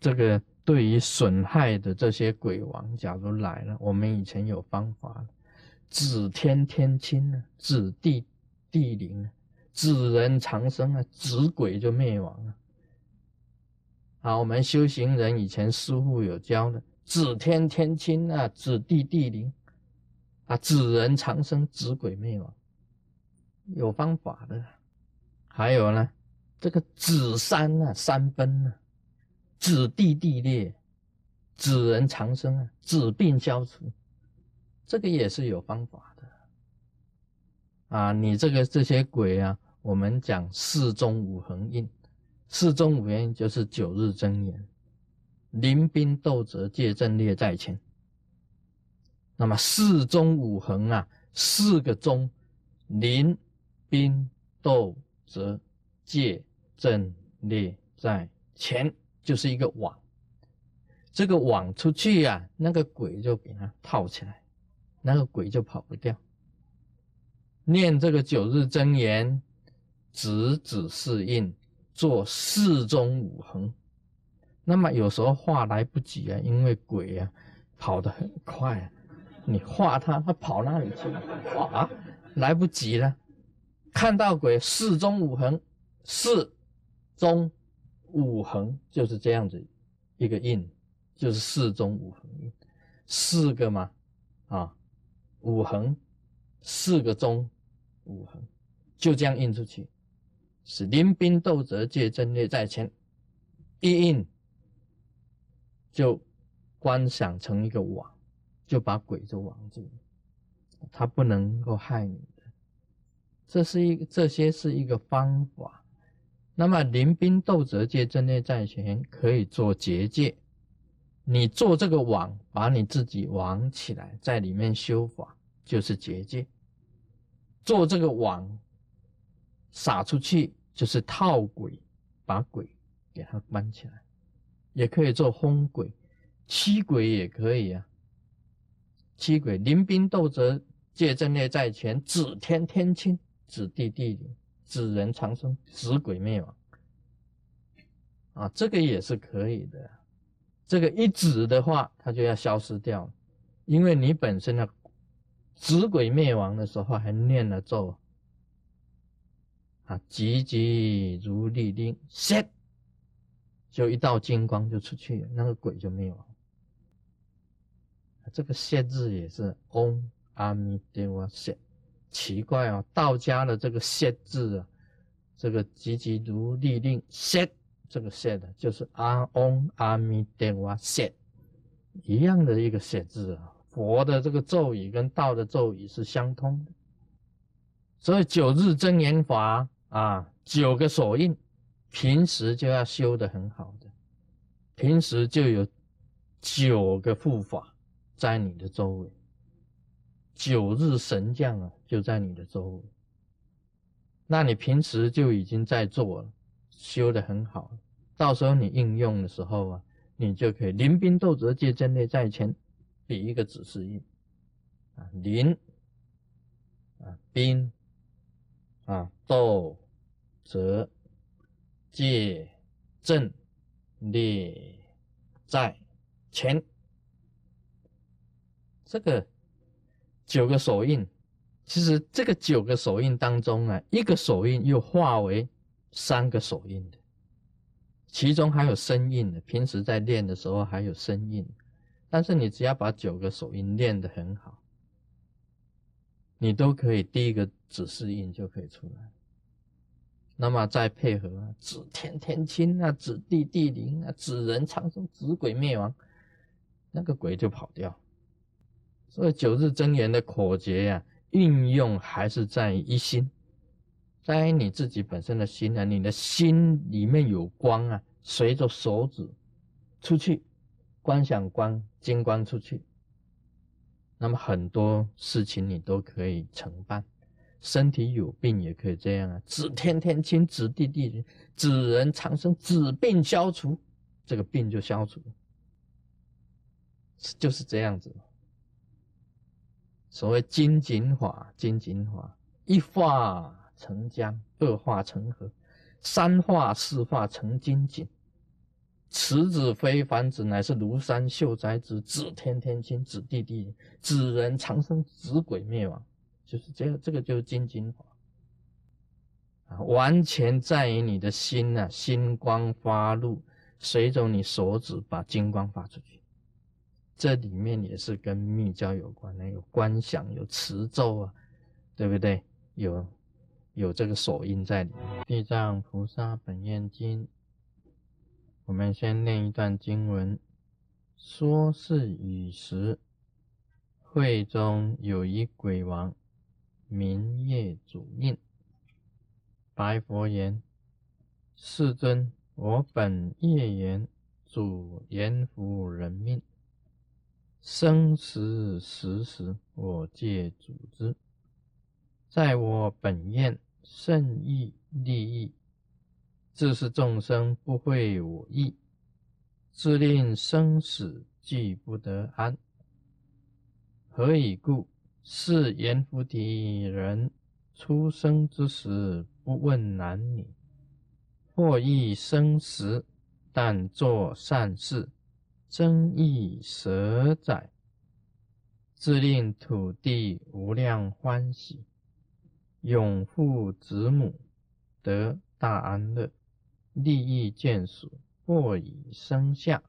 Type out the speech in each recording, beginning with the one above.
这个对于损害的这些鬼王，假如来了，我们以前有方法，指天天亲啊，指地地灵啊，指人长生啊，指鬼就灭亡了。啊，我们修行人以前师傅有教的，指天天亲啊，指地地灵啊，指人长生，指鬼灭亡，有方法的。还有呢，这个指山啊，山崩啊，子地地裂，子人长生啊，子病消除，这个也是有方法的。啊，你这个这些鬼啊，我们讲四中五横印。四中五元就是九日真言，临兵斗则借阵列在前。那么四中五横啊，四个中，临兵斗则借阵列在前，就是一个网。这个网出去啊，那个鬼就给它套起来，那个鬼就跑不掉。念这个九日真言，直指是印。做四中五横，那么有时候画来不及啊，因为鬼啊跑得很快啊，你画他，他跑那里去了啊，来不及了。看到鬼四中五横，四中五横就是这样子一个印，就是四中五横印，四个嘛啊，五横四个中五横，就这样印出去。是临兵斗则借阵列在前，一印就观想成一个网，就把鬼就网住，他不能够害你的。这是一这些是一个方法。那么临兵斗则借阵列在前，可以做结界。你做这个网，把你自己网起来，在里面修法，就是结界。做这个网撒出去。就是套鬼，把鬼给它关起来，也可以做轰鬼、驱鬼也可以啊。驱鬼临兵斗则借阵列在前，指天天清，指地地灵，指人长生，指鬼灭亡。啊，这个也是可以的。这个一指的话，它就要消失掉，因为你本身呢，指鬼灭亡的时候还念了咒。啊，急急如律令，set，就一道金光就出去，那个鬼就灭亡。这个谢字也是 om 阿弥陀佛谢奇怪啊，道家的这个谢字啊，这个急急如律令谢这个谢”的就是阿 om 阿弥陀佛谢一样的一个 set 字啊，佛的这个咒语跟道的咒语是相通的，所以九日真言法。啊，九个手印，平时就要修的很好的，平时就有九个护法在你的周围，九日神将啊就在你的周围，那你平时就已经在做了，修的很好，到时候你应用的时候啊，你就可以临兵斗则借阵列在前，比一个指示印，啊临，啊兵。啊，斗则借阵列在前，这个九个手印，其实这个九个手印当中啊，一个手印又化为三个手印的，其中还有生印的。平时在练的时候还有生印，但是你只要把九个手印练得很好。你都可以第一个指示印就可以出来，那么再配合啊指天天亲啊，指地地灵啊，指人长生，指鬼灭亡，那个鬼就跑掉。所以九日真言的口诀呀，运用还是在于一心，在于你自己本身的心啊，你的心里面有光啊，随着手指出去，观想光金光出去。那么很多事情你都可以承办，身体有病也可以这样啊，指天天亲，指地地灵，指人长生，指病消除，这个病就消除，就是这样子。所谓金井法，金井法，一化成江，二化成河，三化四化成金井，此子非凡子，乃是庐山秀哉子，子天天亲，子地地，子人长生，子鬼灭亡。就是这个，这个就是金精华啊，完全在于你的心呐，心光发露，随着你手指把金光发出去。这里面也是跟密教有关的，有观想，有持咒啊，对不对？有有这个手印在里面。地藏菩萨本愿经，我们先念一段经文：说是与时，会中有一鬼王。名业主命，白佛言：“世尊，我本业言主阎浮人命，生死时时我皆主之。在我本愿甚意利益，自是众生不会我意，自令生死俱不得安。何以故？”是阎浮提人出生之时不问男女，或益生死，但作善事，增益舍载，自令土地无量欢喜，永父子母得大安乐，利益眷属，或以生下。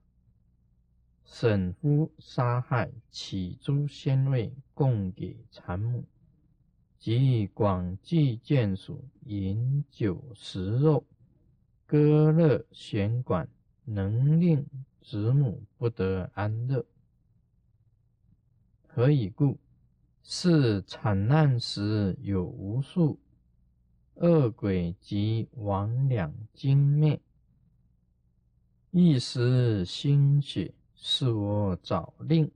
沈夫杀害起诸仙位，供给产母，及广济眷属，饮酒食肉，歌乐弦管，能令子母不得安乐。何以故？是产难时有无数恶鬼及魍魉精灭，一时心血。是我早令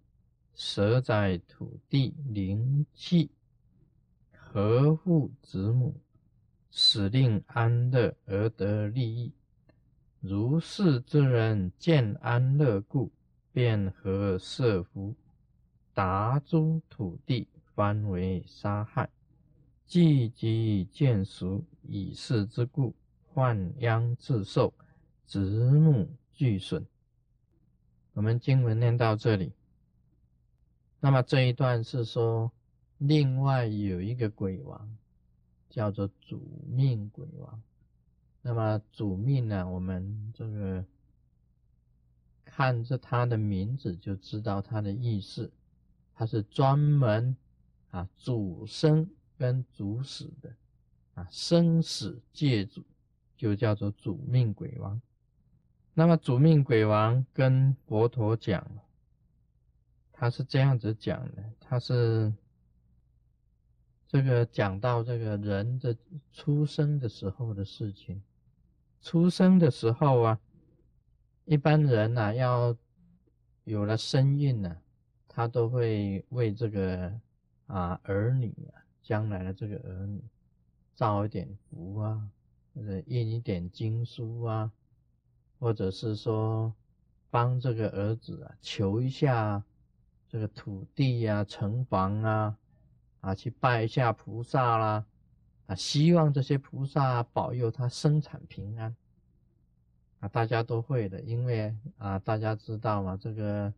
舍在土地灵气，合护子母，使令安乐而得利益。如是之人见安乐故，便和设福，达诸土地，方为杀害，既及见熟，以是之故，患殃自受，子母俱损。我们经文念到这里，那么这一段是说，另外有一个鬼王，叫做主命鬼王。那么主命呢，我们这个看着他的名字就知道他的意思，他是专门啊主生跟主死的啊生死界主，就叫做主命鬼王。那么主命鬼王跟佛陀讲，他是这样子讲的，他是这个讲到这个人的出生的时候的事情。出生的时候啊，一般人呐要有了身孕呢，他都会为这个啊儿女啊，将来的这个儿女造一点福啊，或者印一点经书啊。或者是说，帮这个儿子啊求一下这个土地呀、城房啊，啊去拜一下菩萨啦，啊希望这些菩萨保佑他生产平安，啊大家都会的，因为啊大家知道嘛，这个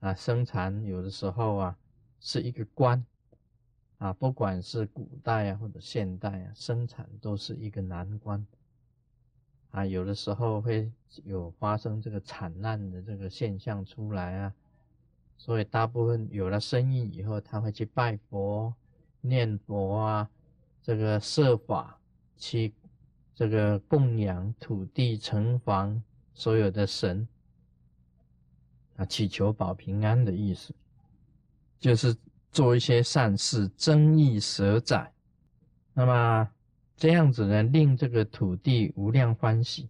啊生产有的时候啊是一个关，啊不管是古代啊或者现代啊，生产都是一个难关。啊，有的时候会有发生这个惨难的这个现象出来啊，所以大部分有了生意以后，他会去拜佛、念佛啊，这个设法去这个供养土地、城隍所有的神啊，祈求保平安的意思，就是做一些善事，增益舍载。那么。这样子呢，令这个土地无量欢喜。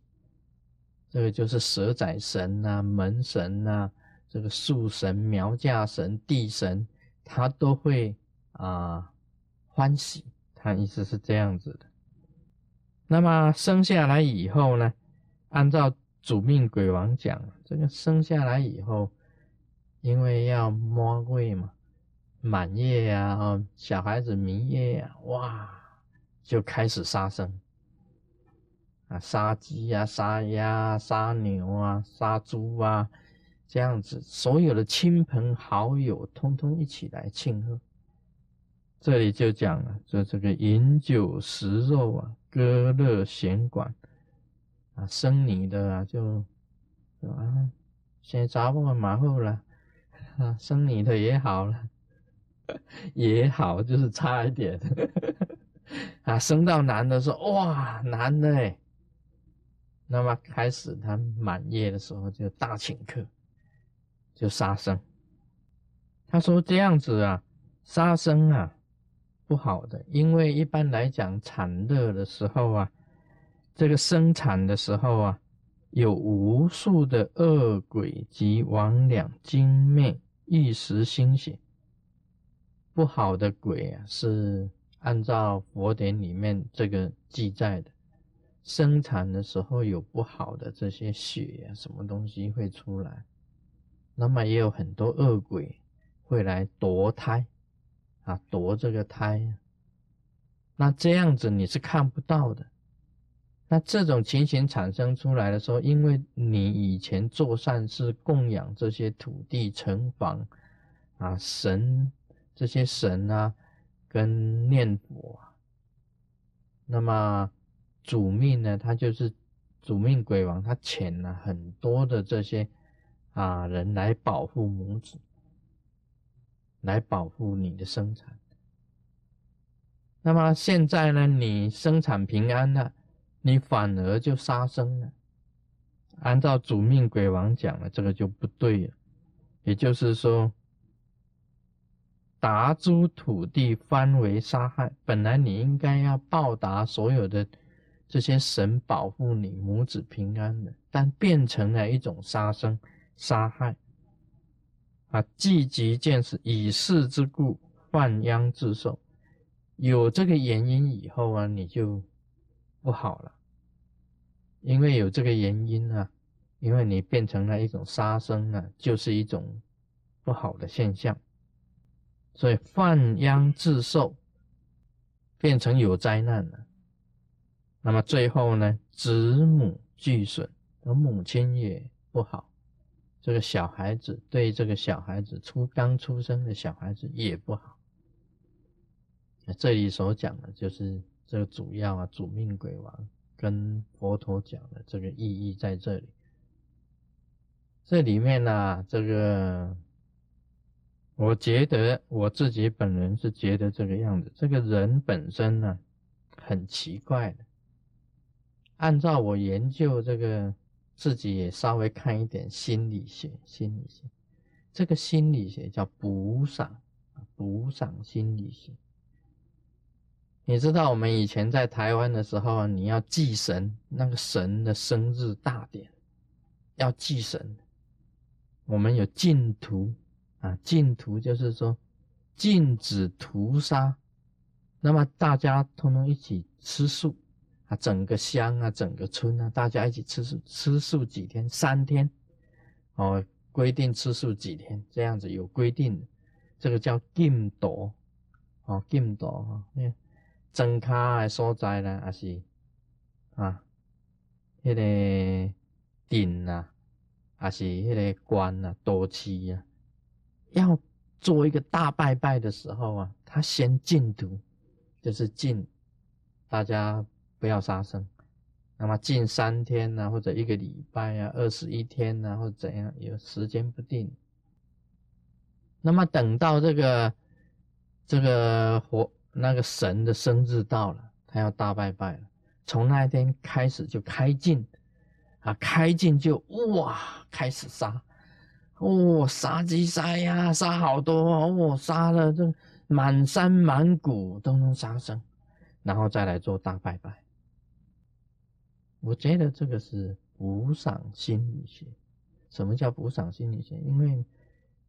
这个就是蛇仔神呐、门神呐、这个树神、苗架神、地神，他都会啊欢喜。他意思是这样子的。那么生下来以后呢，按照主命鬼王讲，这个生下来以后，因为要摸贵嘛，满月呀，小孩子明月呀，哇！就开始杀生啊，杀鸡啊，杀鸭、杀牛啊，杀猪啊，这样子，所有的亲朋好友通通一起来庆贺。这里就讲了，说这个饮酒食肉啊，歌乐弦管啊，生你的啊，就啊，先砸我马后了啊，生你的也好了，也好，就是差一点 啊，生到男的说哇，男的哎。那么开始，他满月的时候就大请客，就杀生。他说这样子啊，杀生啊不好的，因为一般来讲产热的时候啊，这个生产的时候啊，有无数的恶鬼及魍魉精魅一时心血。不好的鬼啊，是按照佛典里面这个记载的。生产的时候有不好的这些血呀，什么东西会出来？那么也有很多恶鬼会来夺胎啊，夺这个胎。那这样子你是看不到的。那这种情形产生出来的时候，因为你以前做善事供养这些土地、城房啊、神这些神啊，跟念佛啊，那么。主命呢，他就是主命鬼王，他遣了很多的这些啊人来保护母子，来保护你的生产。那么现在呢，你生产平安了，你反而就杀生了。按照主命鬼王讲了，这个就不对了。也就是说，达诸土地翻为杀害，本来你应该要报答所有的。这些神保护你母子平安的，但变成了一种杀生、杀害啊！积极见识以事之故，犯殃自受。有这个原因以后啊，你就不好了，因为有这个原因啊，因为你变成了一种杀生啊，就是一种不好的现象，所以犯殃自受，变成有灾难了。那么最后呢，子母俱损，而母亲也不好，这个小孩子对这个小孩子出刚出生的小孩子也不好。这里所讲的就是这个主要啊，主命鬼王跟佛陀讲的这个意义在这里。这里面呢，这个我觉得我自己本人是觉得这个样子，这个人本身呢，很奇怪的。按照我研究这个，自己也稍微看一点心理学。心理学，这个心理学叫补赏，补赏心理学。你知道我们以前在台湾的时候，你要祭神，那个神的生日大典要祭神，我们有禁屠啊，禁屠就是说禁止屠杀，那么大家通通一起吃素。啊，整个乡啊，整个村啊，大家一起吃素，吃素几天？三天，哦，规定吃素几天，这样子有规定，这个叫禁毒，哦，禁毒哈，你增卡的所在呢，还是啊，迄个顶啊，还是迄个关啊，多期啊，要做一个大拜拜的时候啊，他先禁毒，就是禁大家。不要杀生，那么禁三天呢，或者一个礼拜啊，二十一天呢，或者怎样，有时间不定。那么等到这个这个活那个神的生日到了，他要大拜拜了，从那一天开始就开禁啊，开禁就哇开始杀，哦杀鸡杀呀，杀好多哦，杀了这满山满谷都能杀生，然后再来做大拜拜。我觉得这个是补赏心理学。什么叫补赏心理学？因为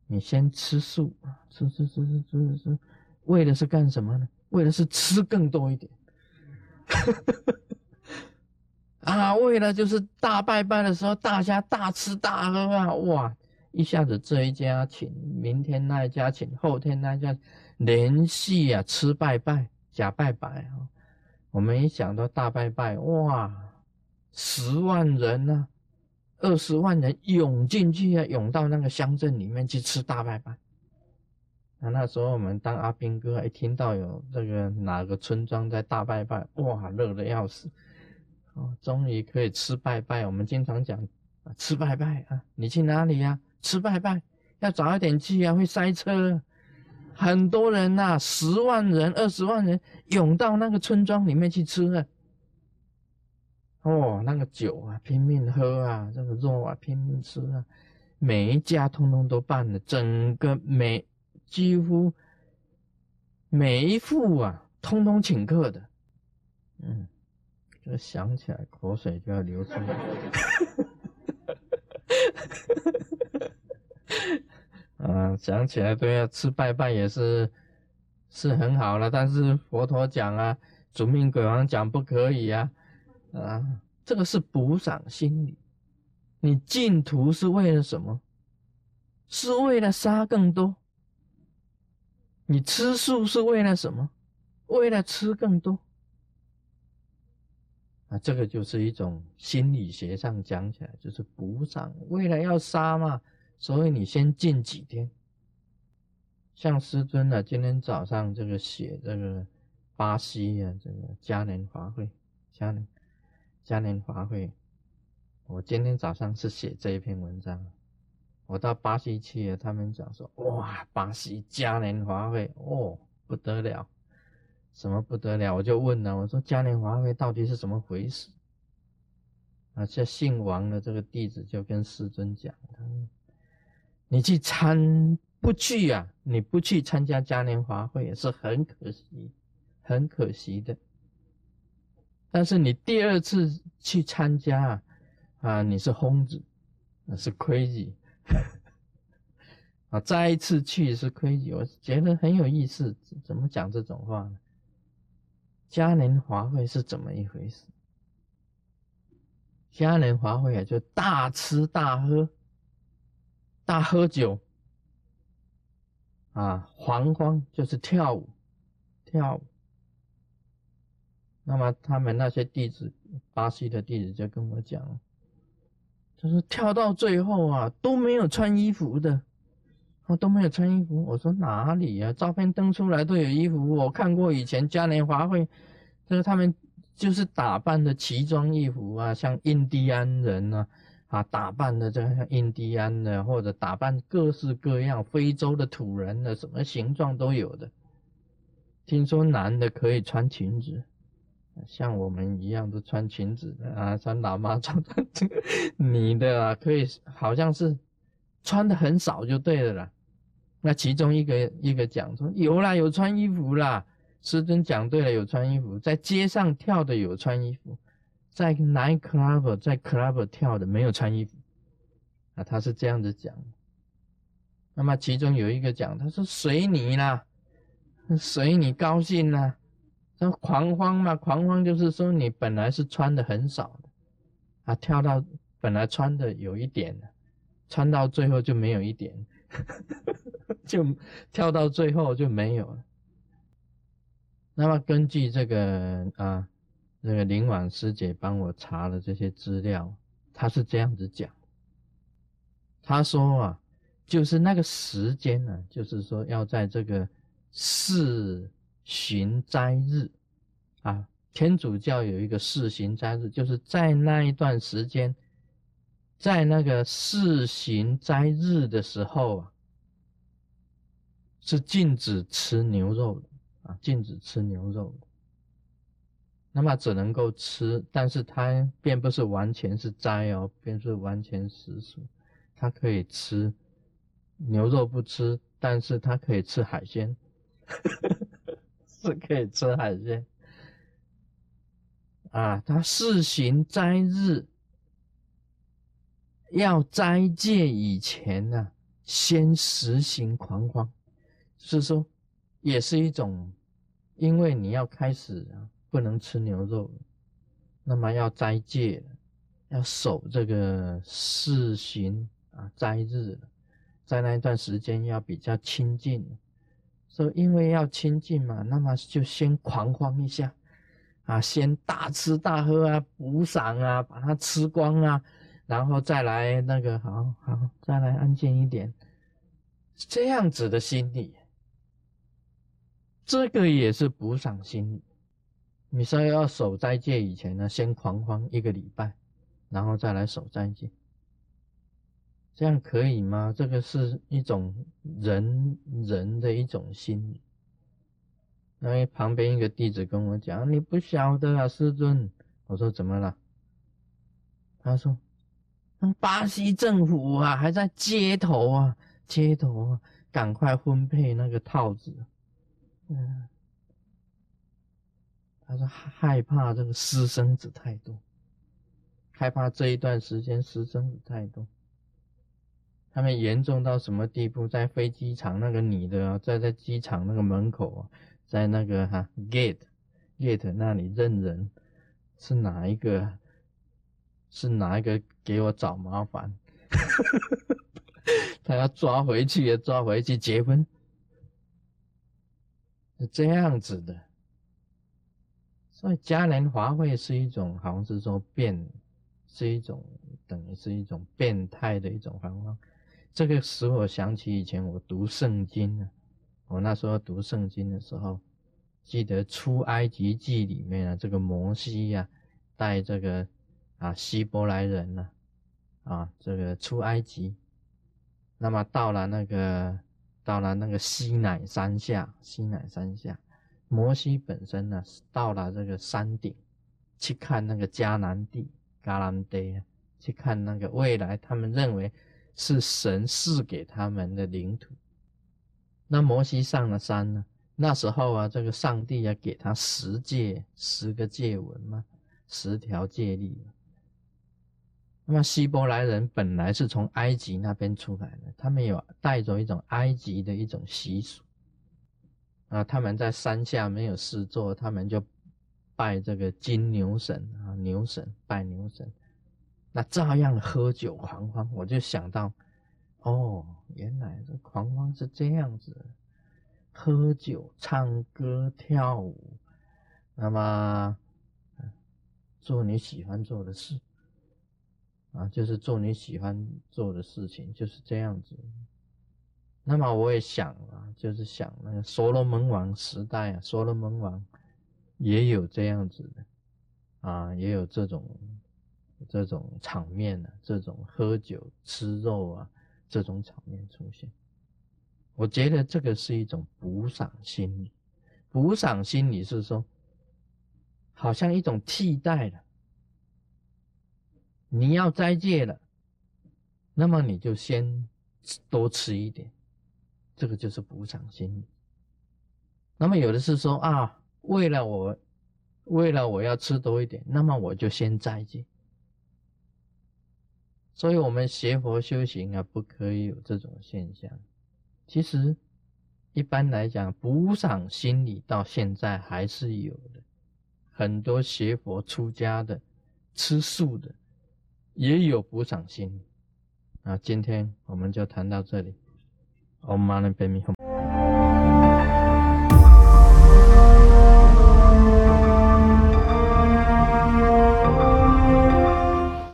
你先吃素，吃吃吃吃吃吃，为的是干什么呢？为的是吃更多一点。啊，为了就是大拜拜的时候，大家大吃大喝啊，哇，一下子这一家请，明天那一家请，后天那一家连续啊吃拜拜假拜拜啊。我们一想到大拜拜，哇！十万人呢，二十万人涌进去啊，涌到那个乡镇里面去吃大拜拜。那那时候我们当阿兵哥，一听到有这个哪个村庄在大拜拜，哇，乐得要死。哦，终于可以吃拜拜。我们经常讲吃拜拜啊，你去哪里呀？吃拜拜，要早一点去啊，会塞车。很多人呐，十万人、二十万人涌到那个村庄里面去吃啊。哦，那个酒啊，拼命喝啊，这个肉啊，拼命吃啊，每一家通通都办了，整个每几乎每一户啊，通通请客的，嗯。这想起来，口水就要流出来。啊，想起来对啊，吃拜拜也是是很好了，但是佛陀讲啊，主命鬼王讲不可以啊，啊，这个是补赏心理。你净土是为了什么？是为了杀更多。你吃素是为了什么？为了吃更多。啊，这个就是一种心理学上讲起来，就是补偿。为了要杀嘛，所以你先禁几天。像师尊呢，今天早上这个写这个巴西啊，这个嘉年华会，嘉年嘉年华会，我今天早上是写这一篇文章。我到巴西去了，他们讲说，哇，巴西嘉年华会，哦，不得了。什么不得了？我就问了，我说嘉年华会到底是怎么回事？啊，这姓王的这个弟子就跟师尊讲，他你去参不去呀？你不去参加嘉年华会也是很可惜，很可惜的。但是你第二次去参加，啊，你是疯子，那是 crazy，啊，再一次去是 crazy，我觉得很有意思。怎么讲这种话呢？嘉年华会是怎么一回事？嘉年华会啊，就大吃大喝，大喝酒，啊，狂欢就是跳舞，跳舞。那么他们那些弟子，巴西的弟子就跟我讲，就是跳到最后啊，都没有穿衣服的，啊，都没有穿衣服。我说哪里呀？照片登出来都有衣服，我看过以前嘉年华会。就是他们就是打扮的奇装异服啊，像印第安人呢，啊，打扮的这个像印第安的，或者打扮各式各样非洲的土人的，什么形状都有的。听说男的可以穿裙子，像我们一样都穿裙子的啊，穿喇嘛装的。你的啊，可以好像是穿的很少就对了啦。那其中一个一个讲说有啦，有穿衣服啦。师尊讲对了，有穿衣服，在街上跳的有穿衣服，在 night club 在 club 跳的没有穿衣服，啊，他是这样子讲。那么其中有一个讲，他说随你啦，随你高兴啦，那狂欢嘛，狂欢就是说你本来是穿的很少的，啊，跳到本来穿的有一点的，穿到最后就没有一点，就跳到最后就没有了。那么根据这个啊，那个林婉师姐帮我查了这些资料，她是这样子讲，她说啊，就是那个时间呢，就是说要在这个四行斋日啊，天主教有一个四行斋日，就是在那一段时间，在那个四行斋日的时候啊，是禁止吃牛肉的。啊，禁止吃牛肉，那么只能够吃，但是它并不是完全是斋哦，并不是完全食素，它可以吃牛肉不吃，但是它可以吃海鲜，是可以吃海鲜。啊，他四行斋日要斋戒以前呢，先实行狂欢，是说也是一种。因为你要开始不能吃牛肉，那么要斋戒，要守这个四旬啊斋日，在那一段时间要比较清净，说因为要清净嘛，那么就先狂欢一下，啊，先大吃大喝啊，补赏啊，把它吃光啊，然后再来那个，好好再来安静一点，这样子的心理，这个也是补赏心理。你说要守斋戒以前呢，先狂欢一个礼拜，然后再来守斋戒。这样可以吗？这个是一种人人的一种心理。因为旁边一个弟子跟我讲：“你不晓得啊，师尊。”我说：“怎么了？”他说：“巴西政府啊，还在街头啊，街头啊，赶快分配那个套子。”嗯，他说害怕这个私生子太多，害怕这一段时间私生子太多。他们严重到什么地步？在飞机场那个女的啊，在在机场那个门口啊，在那个哈 gate gate 那里认人，是哪一个？是哪一个给我找麻烦？他要抓回去也抓回去结婚，是这样子的。所以嘉年华会是一种，好像是说变，是一种等于是一种变态的一种方法。这个使我想起以前我读圣经呢，我那时候读圣经的时候，记得出埃及记里面啊，这个摩西呀，带这个啊希伯来人呢，啊这个出埃及，那么到了那个到了那个西乃山下，西乃山下，摩西本身呢是到了这个山顶，去看那个迦南地，迦南地，去看那个未来，他们认为。是神赐给他们的领土。那摩西上了山呢？那时候啊，这个上帝要给他十诫、十个诫文嘛，十条诫律。那么希伯来人本来是从埃及那边出来的，他们有带着一种埃及的一种习俗啊。他们在山下没有事做，他们就拜这个金牛神啊，牛神拜牛神。那照样喝酒狂欢，我就想到，哦，原来这狂欢是这样子，喝酒、唱歌、跳舞，那么做你喜欢做的事，啊，就是做你喜欢做的事情，就是这样子。那么我也想啊，就是想那个所罗门王时代啊，所罗门王也有这样子的，啊，也有这种。这种场面呢，这种喝酒吃肉啊，这种场面出现，我觉得这个是一种补赏心理。补赏心理是说，好像一种替代的。你要斋戒了，那么你就先多吃一点，这个就是补偿心理。那么有的是说啊，为了我，为了我要吃多一点，那么我就先斋戒。所以，我们学佛修行啊，不可以有这种现象。其实，一般来讲，补赏心理到现在还是有的。很多学佛出家的、吃素的，也有补偿心理。啊，今天我们就谈到这里。Om Mani Padme Hum。